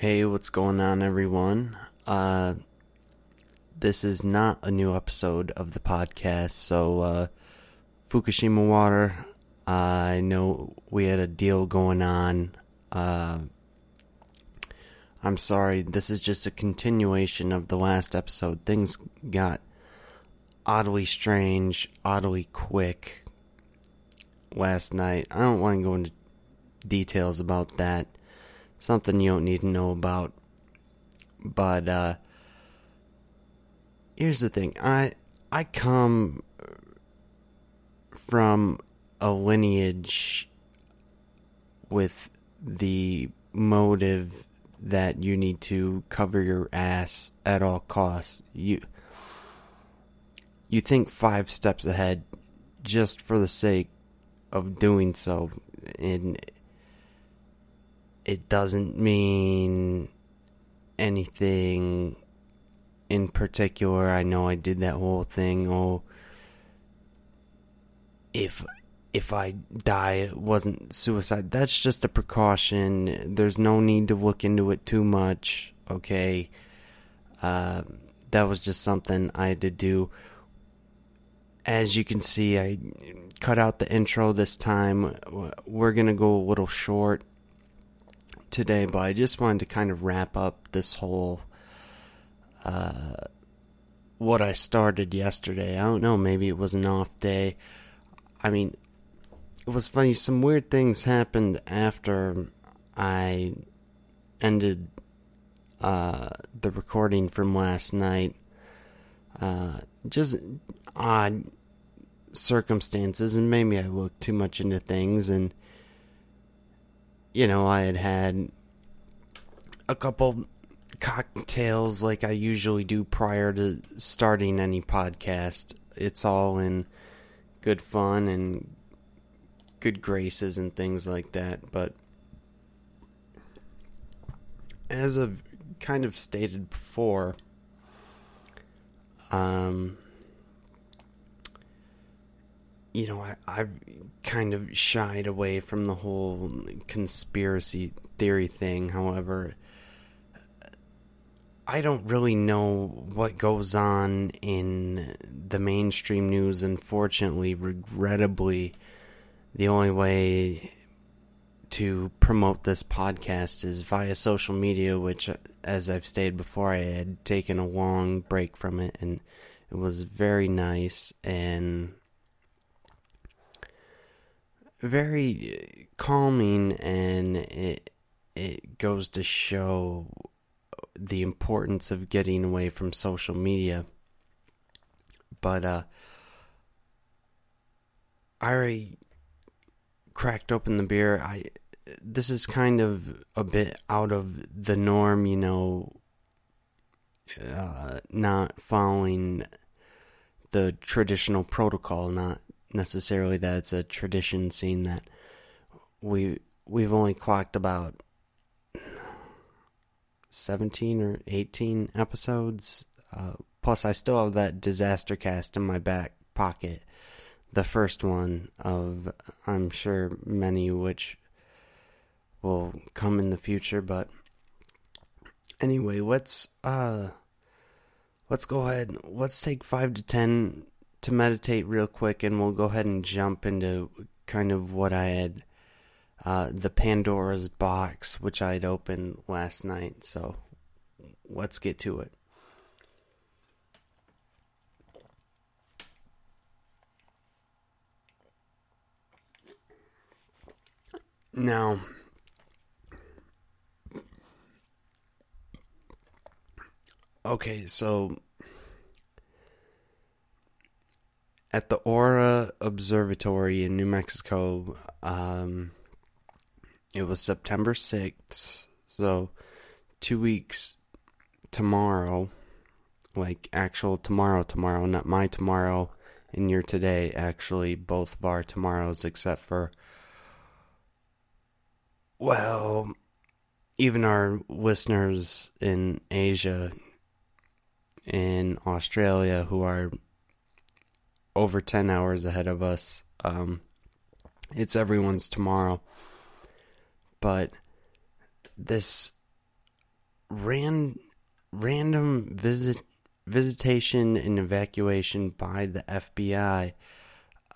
Hey, what's going on, everyone? Uh, this is not a new episode of the podcast, so uh, Fukushima Water. I know we had a deal going on. Uh, I'm sorry, this is just a continuation of the last episode. Things got oddly strange, oddly quick last night. I don't want to go into details about that. Something you don't need to know about. But uh here's the thing. I I come from a lineage with the motive that you need to cover your ass at all costs. You you think 5 steps ahead just for the sake of doing so and it doesn't mean anything in particular. I know I did that whole thing. Oh, if if I die, it wasn't suicide. That's just a precaution. There's no need to look into it too much. Okay, uh, that was just something I had to do. As you can see, I cut out the intro this time. We're gonna go a little short today, but I just wanted to kind of wrap up this whole uh, what I started yesterday. I don't know, maybe it was an off day. I mean, it was funny. Some weird things happened after I ended uh, the recording from last night. Uh, just odd circumstances, and maybe I looked too much into things and you know, I had had a couple cocktails like I usually do prior to starting any podcast. It's all in good fun and good graces and things like that. But as I've kind of stated before, um, you know, I, I've kind of shied away from the whole conspiracy theory thing. However, I don't really know what goes on in the mainstream news. Unfortunately, regrettably, the only way to promote this podcast is via social media, which, as I've stated before, I had taken a long break from it, and it was very nice and very calming and it it goes to show the importance of getting away from social media. But uh I already cracked open the beer. I this is kind of a bit out of the norm you know uh, not following the traditional protocol not necessarily that it's a tradition, seeing that we we've only clocked about seventeen or eighteen episodes. Uh, plus, I still have that disaster cast in my back pocket, the first one of I'm sure many which will come in the future. But anyway, let's uh, let's go ahead. Let's take five to ten to meditate real quick, and we'll go ahead and jump into kind of what I had uh, the Pandora's box, which I had opened last night. So let's get to it. Now, okay, so at the Aura Observatory in New Mexico. Um, it was September 6th, so two weeks tomorrow, like actual tomorrow, tomorrow, not my tomorrow and your today, actually, both of our tomorrows, except for, well, even our listeners in Asia, in Australia, who are over 10 hours ahead of us. Um, it's everyone's tomorrow. But this ran random visit visitation and evacuation by the FBI.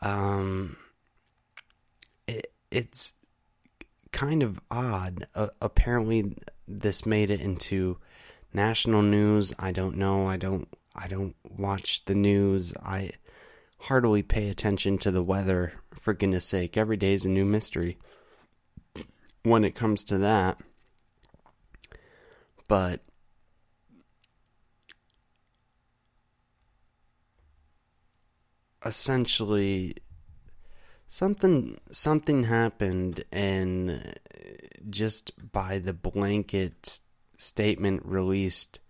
Um, it, it's kind of odd. Uh, apparently, this made it into national news. I don't know. I don't. I don't watch the news. I hardly pay attention to the weather. For goodness sake, every day is a new mystery. When it comes to that, but essentially something something happened and just by the blanket statement released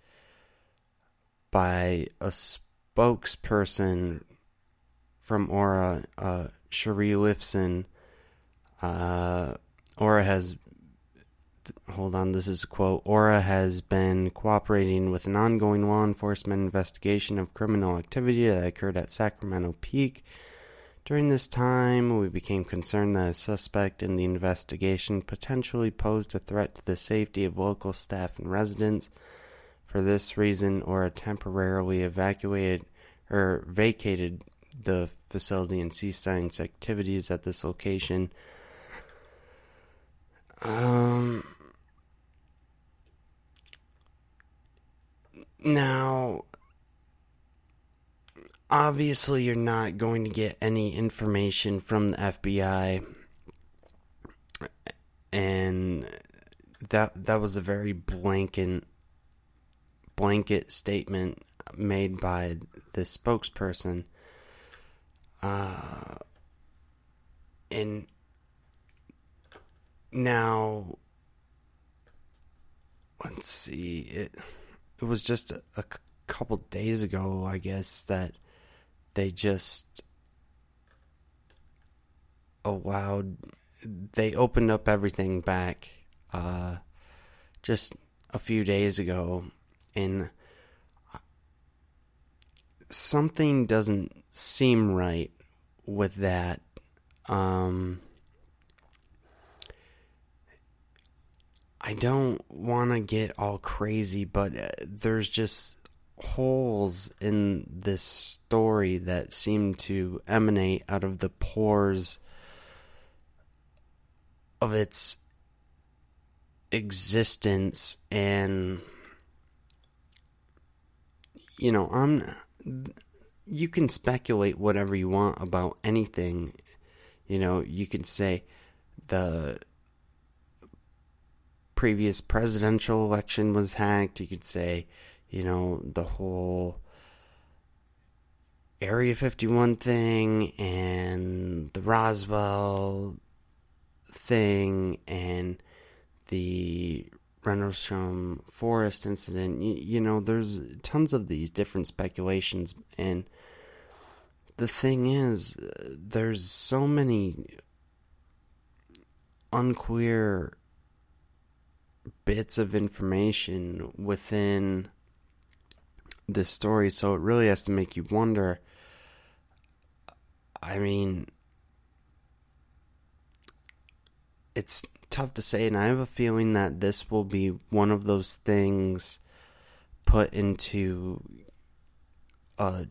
by a spokesperson from Aura, uh, Shari Lifson, uh, Aura has hold on, this is a quote. Aura has been cooperating with an ongoing law enforcement investigation of criminal activity that occurred at Sacramento Peak. During this time, we became concerned that a suspect in the investigation potentially posed a threat to the safety of local staff and residents. For this reason, Aura temporarily evacuated or vacated the facility and sea science activities at this location. Um, now, obviously, you're not going to get any information from the FBI, and that that was a very blanket blanket statement made by the spokesperson. Uh, and now, let's see. It it was just a, a couple days ago, I guess, that they just allowed. They opened up everything back. Uh, just a few days ago, and something doesn't seem right with that. Um, I don't want to get all crazy, but uh, there's just holes in this story that seem to emanate out of the pores of its existence and you know i'm you can speculate whatever you want about anything you know you can say the previous presidential election was hacked. You could say, you know, the whole Area 51 thing and the Roswell thing and the Rendlesham Forest incident. You, you know, there's tons of these different speculations. And the thing is, uh, there's so many unqueer bits of information within this story, so it really has to make you wonder. I mean, it's tough to say, and I have a feeling that this will be one of those things put into a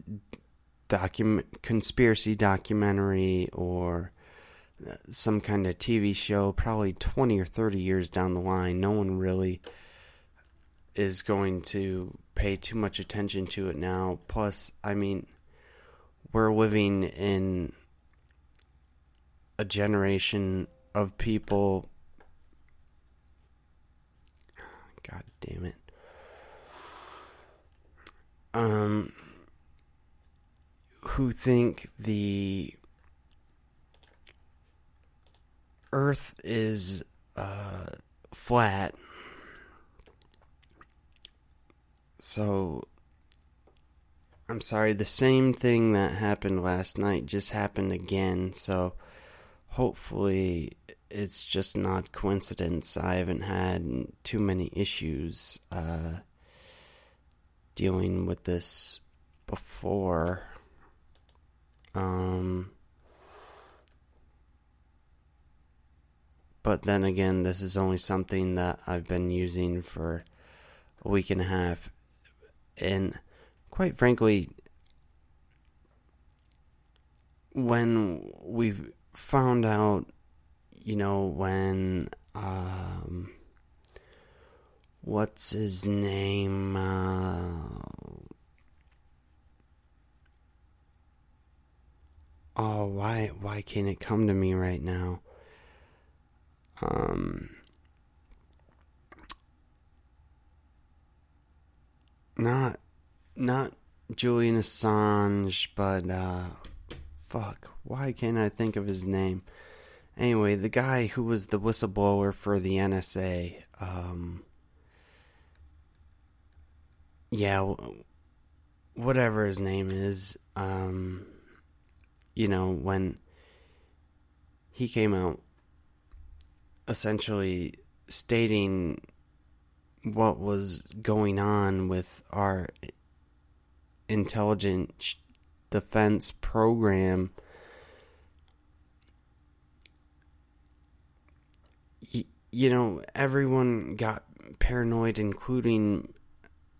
document conspiracy documentary or some kind of TV show, probably 20 or 30 years down the line, no one really is going to pay too much attention to it now. Plus, I mean, we're living in a generation of people. God damn it. Um, who think the Earth is uh, flat. So, I'm sorry, the same thing that happened last night just happened again. So, hopefully, it's just not coincidence. I haven't had too many issues uh, dealing with this before. Um, But then again, this is only something that I've been using for a week and a half. And quite frankly, when we've found out, you know, when um, what's his name? Uh, oh, why why can't it come to me right now? Um, not not Julian Assange, but uh, fuck, why can't I think of his name? Anyway, the guy who was the whistleblower for the NSA, um, yeah, whatever his name is, um, you know, when he came out essentially stating what was going on with our intelligence defense program. You know, everyone got paranoid, including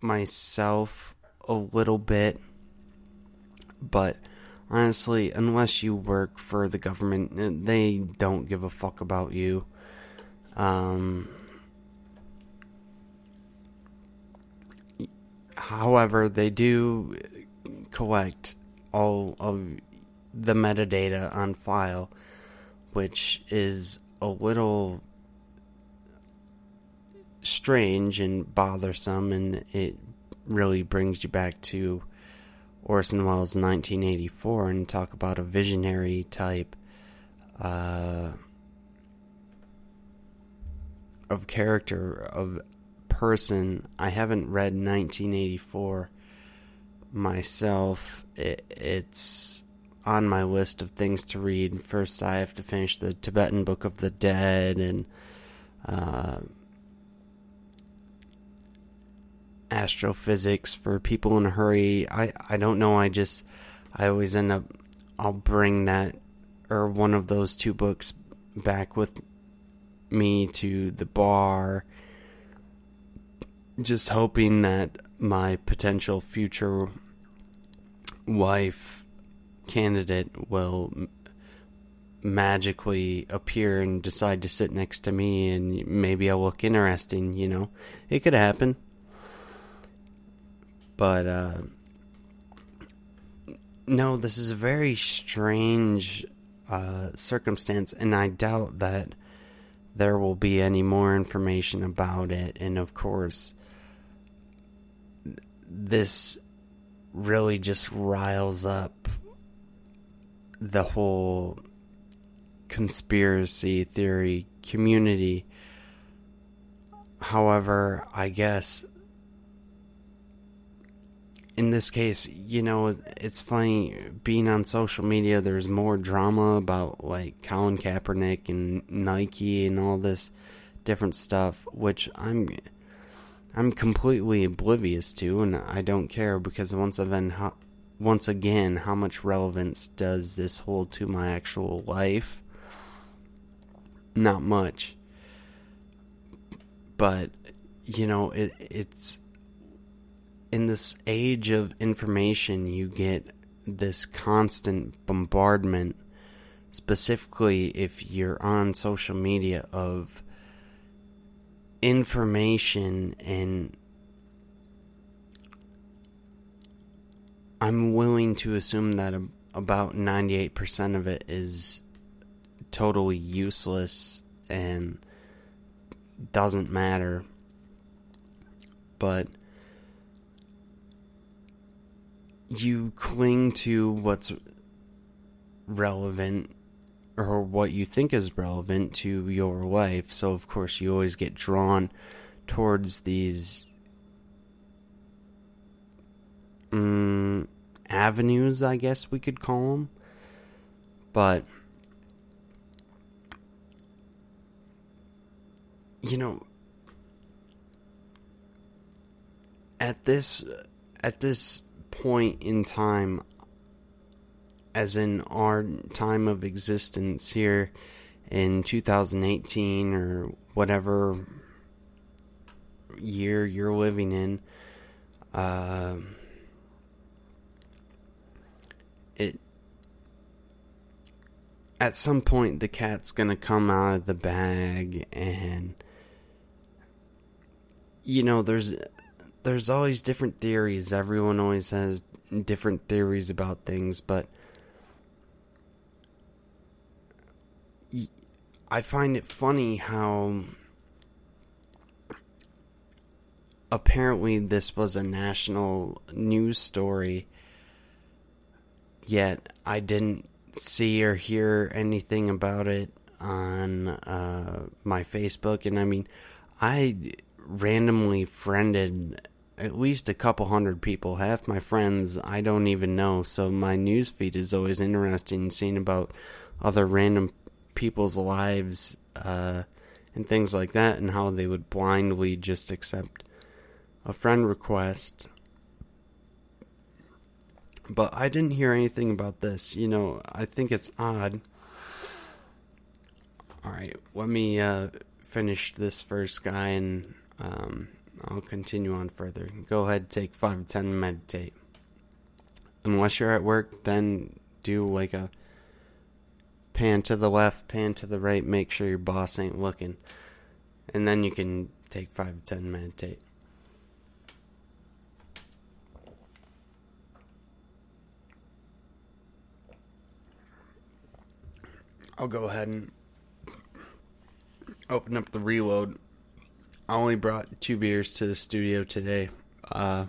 myself a little bit. But honestly, unless you work for the government, they don't give a fuck about you. Um, however, they do collect all of the metadata on file, which is a little strange and bothersome, and it really brings you back to Orson Welles' 1984 and talk about a visionary type uh, of character of person. I haven't read 1984 myself. It, it's on my list of things to read. First, I have to finish the Tibetan Book of the Dead and uh, astrophysics for people in a hurry. I, I don't know. I just I always end up I'll bring that or one of those two books back with me to the bar just hoping that my potential future wife candidate will magically appear and decide to sit next to me and maybe I'll look interesting, you know. It could happen. But uh no, this is a very strange uh circumstance and I doubt that there will be any more information about it and of course this really just riles up the whole conspiracy theory community. However, I guess in this case, you know, it's funny being on social media. There's more drama about like Colin Kaepernick and Nike and all this different stuff, which I'm I'm completely oblivious to, and I don't care because once again, how, once again, how much relevance does this hold to my actual life? Not much. But you know, it, it's in this age of information, you get this constant bombardment, specifically if you're on social media, of information and I'm willing to assume that about 98% of it is totally useless and doesn't matter. But you cling to what's relevant or what you think is relevant to your life. So, of course, you always get drawn towards these um, avenues, I guess we could call them. But, you know, at this at this point in time as in our time of existence here in 2018 or whatever year you're living in. Uh, it at some point the cat's gonna come out of the bag and you know there's there's always different theories. Everyone always has different theories about things but I find it funny how apparently this was a national news story yet I didn't see or hear anything about it on uh, my Facebook. And I mean I randomly friended at least a couple hundred people. Half my friends I don't even know, so my news feed is always interesting seeing about other random people's lives uh, and things like that, and how they would blindly just accept a friend request. But I didn't hear anything about this. You know, I think it's odd. All right, let me uh, finish this first guy and um, I'll continue on further. Go ahead, take five, ten, meditate. Unless you're at work, then do like a pan to the left, pan to the right, make sure your boss ain't looking. And then you can take five, ten, meditate. I'll go ahead and open up the reload I only brought two beers to the studio today. Uh,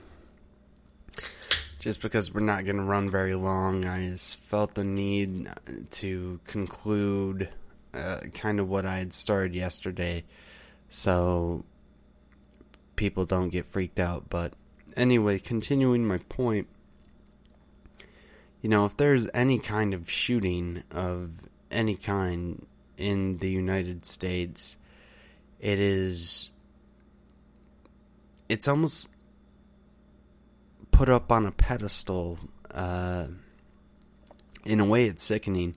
just because we're not going to run very long, I just felt the need to conclude uh, kind of what I had started yesterday so people don't get freaked out. But anyway, continuing my point, you know, if there's any kind of shooting of any kind in the United States, it is it's almost put up on a pedestal. Uh, in a way, it's sickening,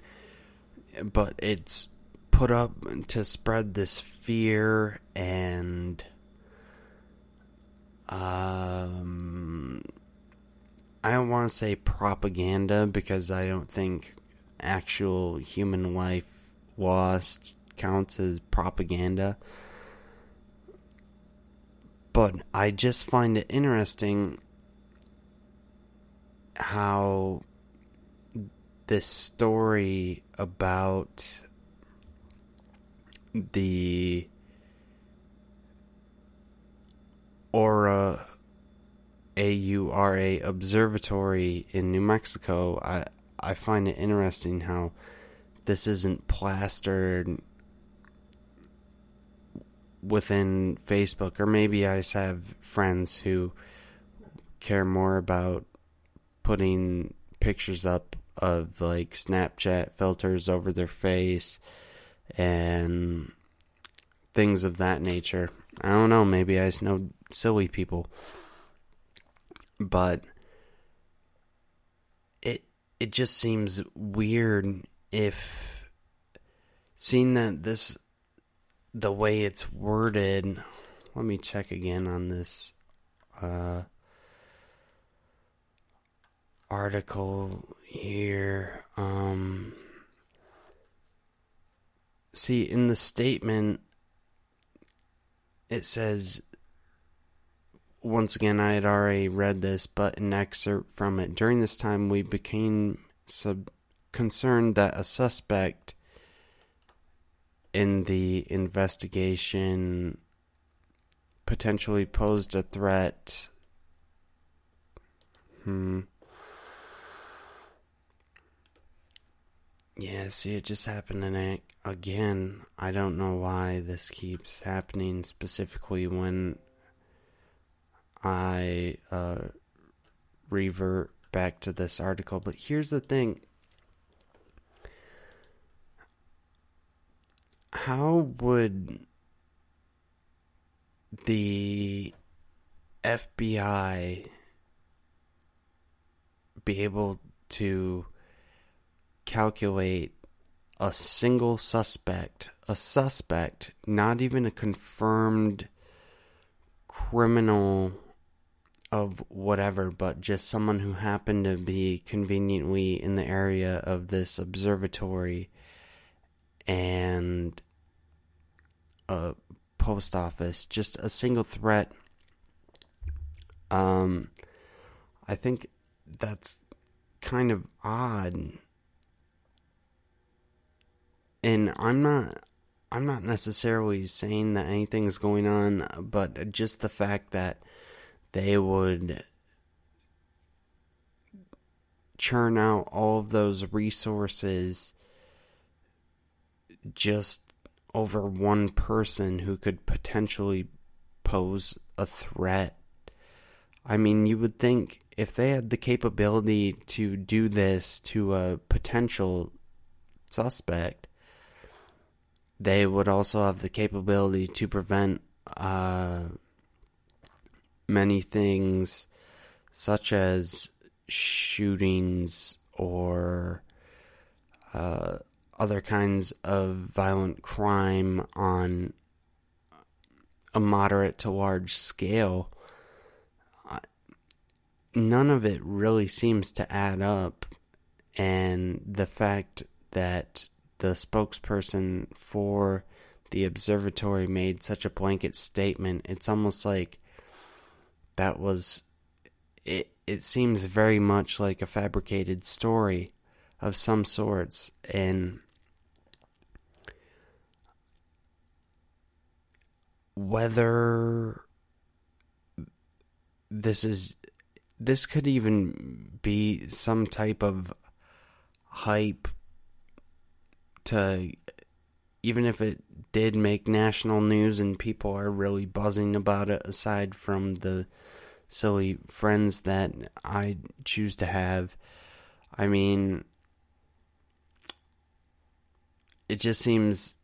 but it's put up to spread this fear and um, I don't want to say propaganda because I don't think actual human life lost counts as propaganda. But I just find it interesting how this story about the Aura A U R A Observatory in New Mexico, I I find it interesting how this isn't plastered within Facebook, or maybe I just have friends who care more about putting pictures up of like Snapchat filters over their face and things of that nature. I don't know, maybe I just know silly people. But it it just seems weird if seeing that this the way it's worded. Let me check again on this uh, article here. Um, see, in the statement, it says once again, I had already read this, but an excerpt from it. During this time, we became sub- concerned that a suspect in the investigation potentially posed a threat. Hmm. Yeah, see, it just happened and again. I don't know why this keeps happening specifically when I uh, revert back to this article. But here's the thing how would the FBI be able to calculate a single suspect, a suspect, not even a confirmed criminal of whatever, but just someone who happened to be conveniently in the area of this observatory and a post office, just a single threat. Um, I think that's kind of odd. And I'm not I'm not necessarily saying that anything's going on, but just the fact that they would churn out all of those resources just over one person who could potentially pose a threat. I mean, you would think if they had the capability to do this to a potential suspect, they would also have the capability to prevent uh, many things, such as shootings or uh, other kinds of violent crime on a moderate to large scale. None of it really seems to add up, and the fact that the spokesperson for the observatory made such a blanket statement. It's almost like that was it it seems very much like a fabricated story of some sorts and whether this is this could even be some type of hype to even if it did make national news and people are really buzzing about it aside from the silly friends that I choose to have I mean it just seems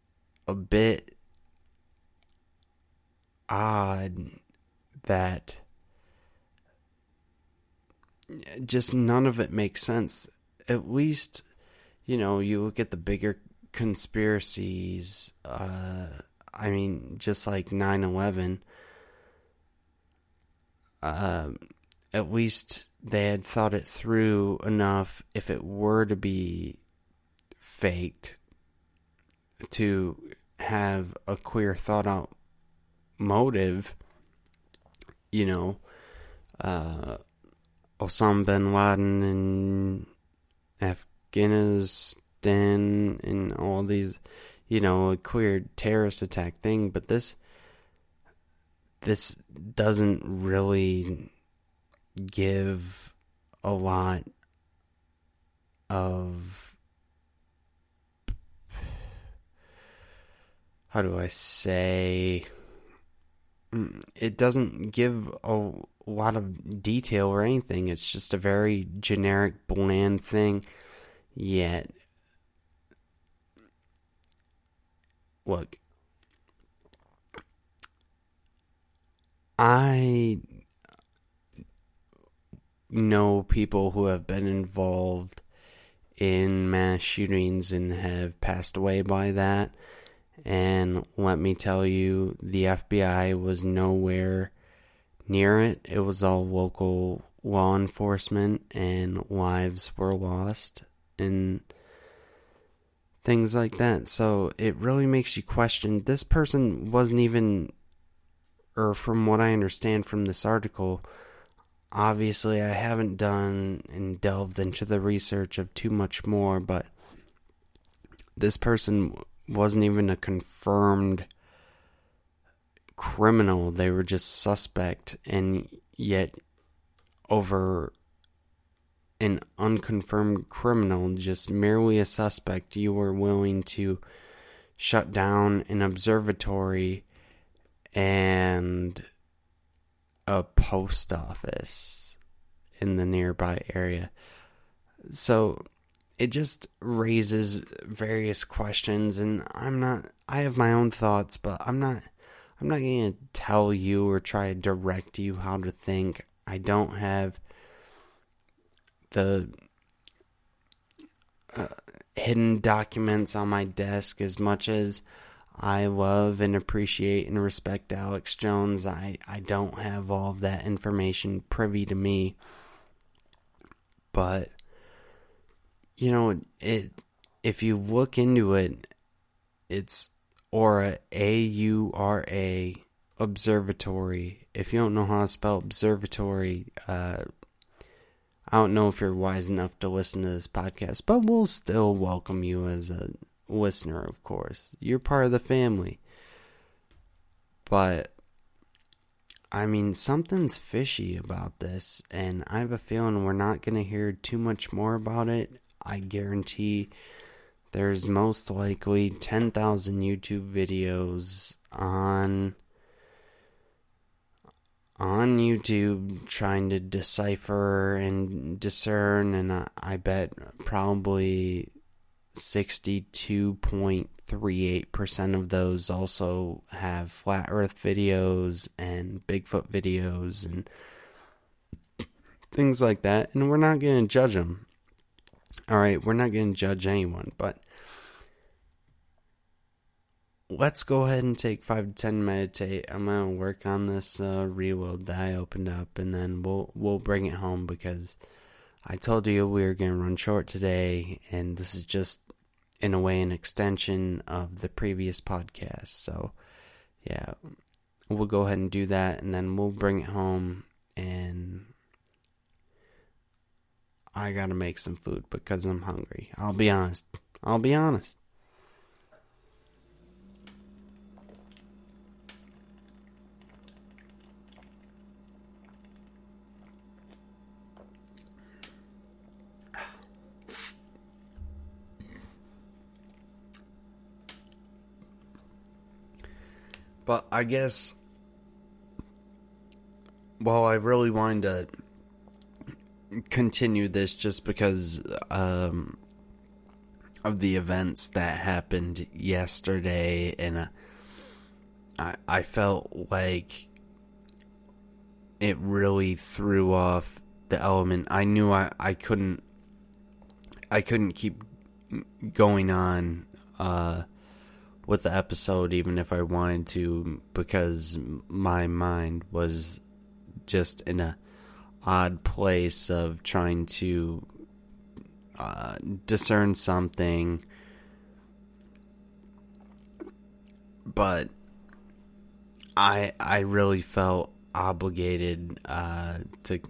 a bit odd that just none of it makes sense. At least you know you look at the bigger conspiracies, uh, I mean, just like 9 11, uh, at least they had thought it through enough if it were to be faked to have a queer thought out motive, you know, uh, Osama bin Laden and Afghanistan and all these, you know, a queer terrorist attack thing, but this this doesn't really give a lot of how do I say it doesn't give a lot of detail or anything. It's just a very generic, bland thing. Yet look, I know people who have been involved in mass shootings and have passed away by that. And let me tell you, the FBI was nowhere near it. It was all local law enforcement, and lives were lost. And things like that. So it really makes you question this person wasn't even, or from what I understand from this article, obviously I haven't done and delved into the research of too much more, but this person wasn't even a confirmed criminal. They were just suspect, and yet over an unconfirmed criminal, just merely a suspect, you were willing to shut down an observatory and a post office in the nearby area. So it just raises various questions and I'm not I have my own thoughts, but I'm not I'm not going to tell you or try to direct you how to think. I don't have the uh, hidden documents on my desk as much as I love and appreciate and respect Alex Jones. I, I don't have all of that information privy to me. But you know, it if you look into it, it's Aura A U R A Observatory. If you don't know how to spell observatory, uh, I don't know if you're wise enough to listen to this podcast, but we'll still welcome you as a listener, of course. You're part of the family. But, I mean, something's fishy about this, and I have a feeling we're not going to hear too much more about it. I guarantee there's most likely 10,000 YouTube videos on on YouTube trying to decipher and discern and I, I bet probably 62.38% of those also have flat earth videos and Bigfoot videos and things like that. And we're not going to judge them. All right, we're not going to judge anyone, but let's go ahead and take five to ten meditate. I'm gonna work on this uh, that I opened up, and then we'll we'll bring it home because I told you we were gonna run short today, and this is just in a way an extension of the previous podcast. So yeah, we'll go ahead and do that, and then we'll bring it home, and I gotta make some food because I'm hungry. I'll be honest. I'll be honest. But I guess, well, I really wanted to continue this just because um, of the events that happened yesterday, and uh, I I felt like it really threw off the element. I knew I, I couldn't I couldn't keep going on uh, with the episode even if I wanted to because my mind was just in a odd place of trying to uh, discern something. But I I really felt obligated uh, to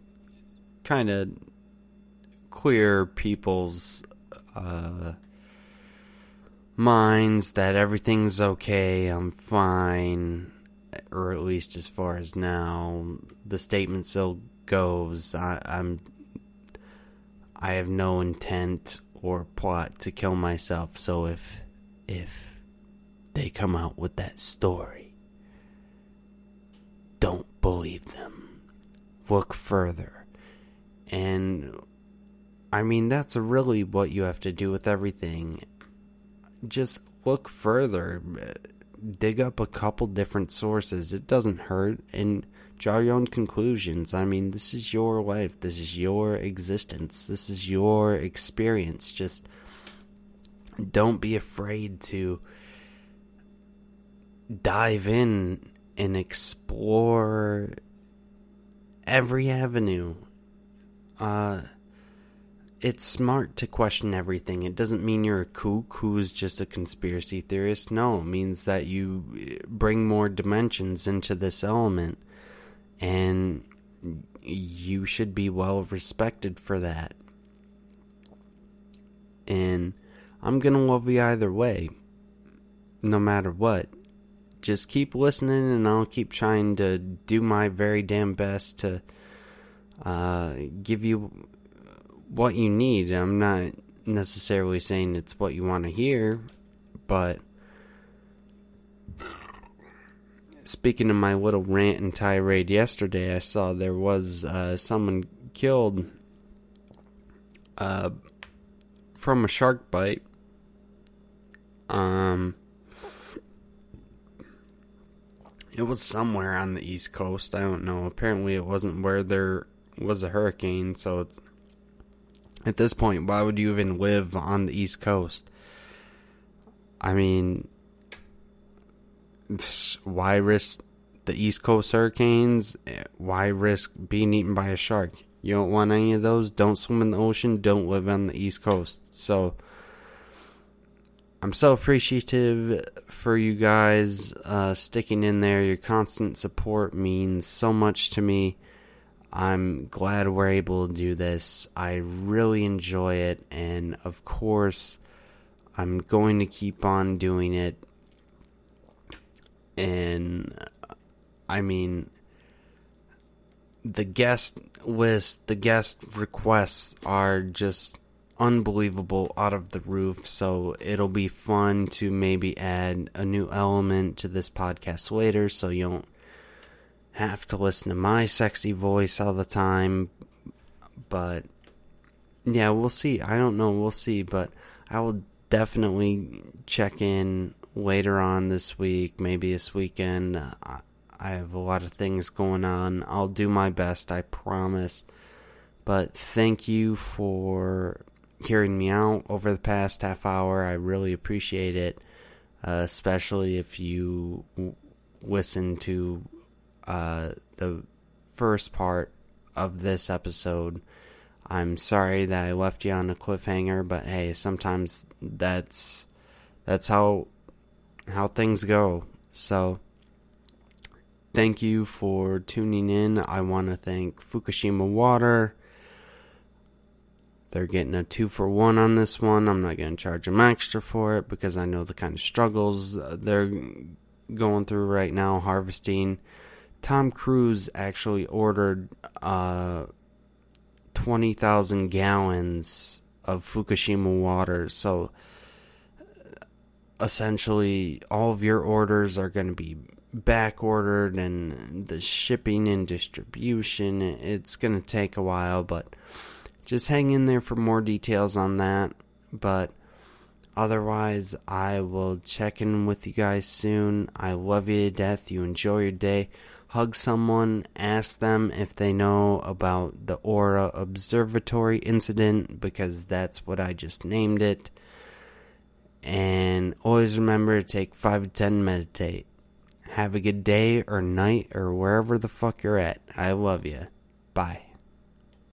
kind of clear people's uh, minds that everything's okay, I'm fine, or at least as far as now, the statement still goes. I, I'm, I have no intent or plot to kill myself. So if, if they come out with that story, don't believe them. Look further, and I mean, that's really what you have to do with everything just look further, dig up a couple different sources. It doesn't hurt, and draw your own conclusions. I mean, this is your life, this is your existence, this is your experience. Just don't be afraid to dive in and explore every avenue. Uh, it's smart to question everything. It doesn't mean you're a kook who's just a conspiracy theorist. No, it means that you eh, bring more dimensions into this element. And you should be well respected for that. And I'm to love you either way, no matter what. Just keep listening, and I'll keep trying to do my very damn best to uh, give you what you need. I'm not necessarily saying it's what you want to hear, but speaking of my little rant and tirade yesterday, I saw there was uh, someone killed uh, from a shark bite. Um, it was somewhere on the east coast. I don't know. Apparently, it wasn't where there was a hurricane, so it's at this point, why would you even live on the East Coast? I mean, why risk the East Coast hurricanes? Why risk being eaten by a shark? You don't want any of those. Don't swim in the ocean. Don't live on the East Coast. So I'm so appreciative for you guys uh, sticking in there. Your constant support means so much to me. I'm glad we're able to do this. I really enjoy it. And of course, I'm going to keep on doing it. And I mean, the guest list, the guest requests are just unbelievable out of the roof. So it'll be fun to maybe add a new element to this podcast later so you don't have to listen to my sexy voice all the time. But yeah, we'll see. I don't know. We'll see. But I will definitely check in later on this week, maybe this weekend. I, have a lot of things going on. I'll do my best, I promise. But thank you for hearing me out over the past half hour. I really appreciate it, uh, especially if you w- listen to uh, the first part of this episode I'm sorry that I left you on a cliffhanger, but hey, sometimes that's that's how how things go. So thank you for tuning in. I want to thank Fukushima Water. They're getting a two for one on this one. I'm not going to charge them extra for it because I know the kind of struggles they're going through right now harvesting. Tom Cruise actually ordered uh, 20,000 gallons of Fukushima water. So essentially, all of your orders are going to be back ordered, and the shipping and distribution, it's going to take a while, but just hang in there for more details on that. But otherwise, I will check in with you guys soon. I love you to death. You enjoy your day hug someone, ask them if they know about the Aura Observatory incident because that's what I just named it. And always remember to take 5 to 10 meditate. Have a good day or night or wherever the fuck you're at. I love you. Bye.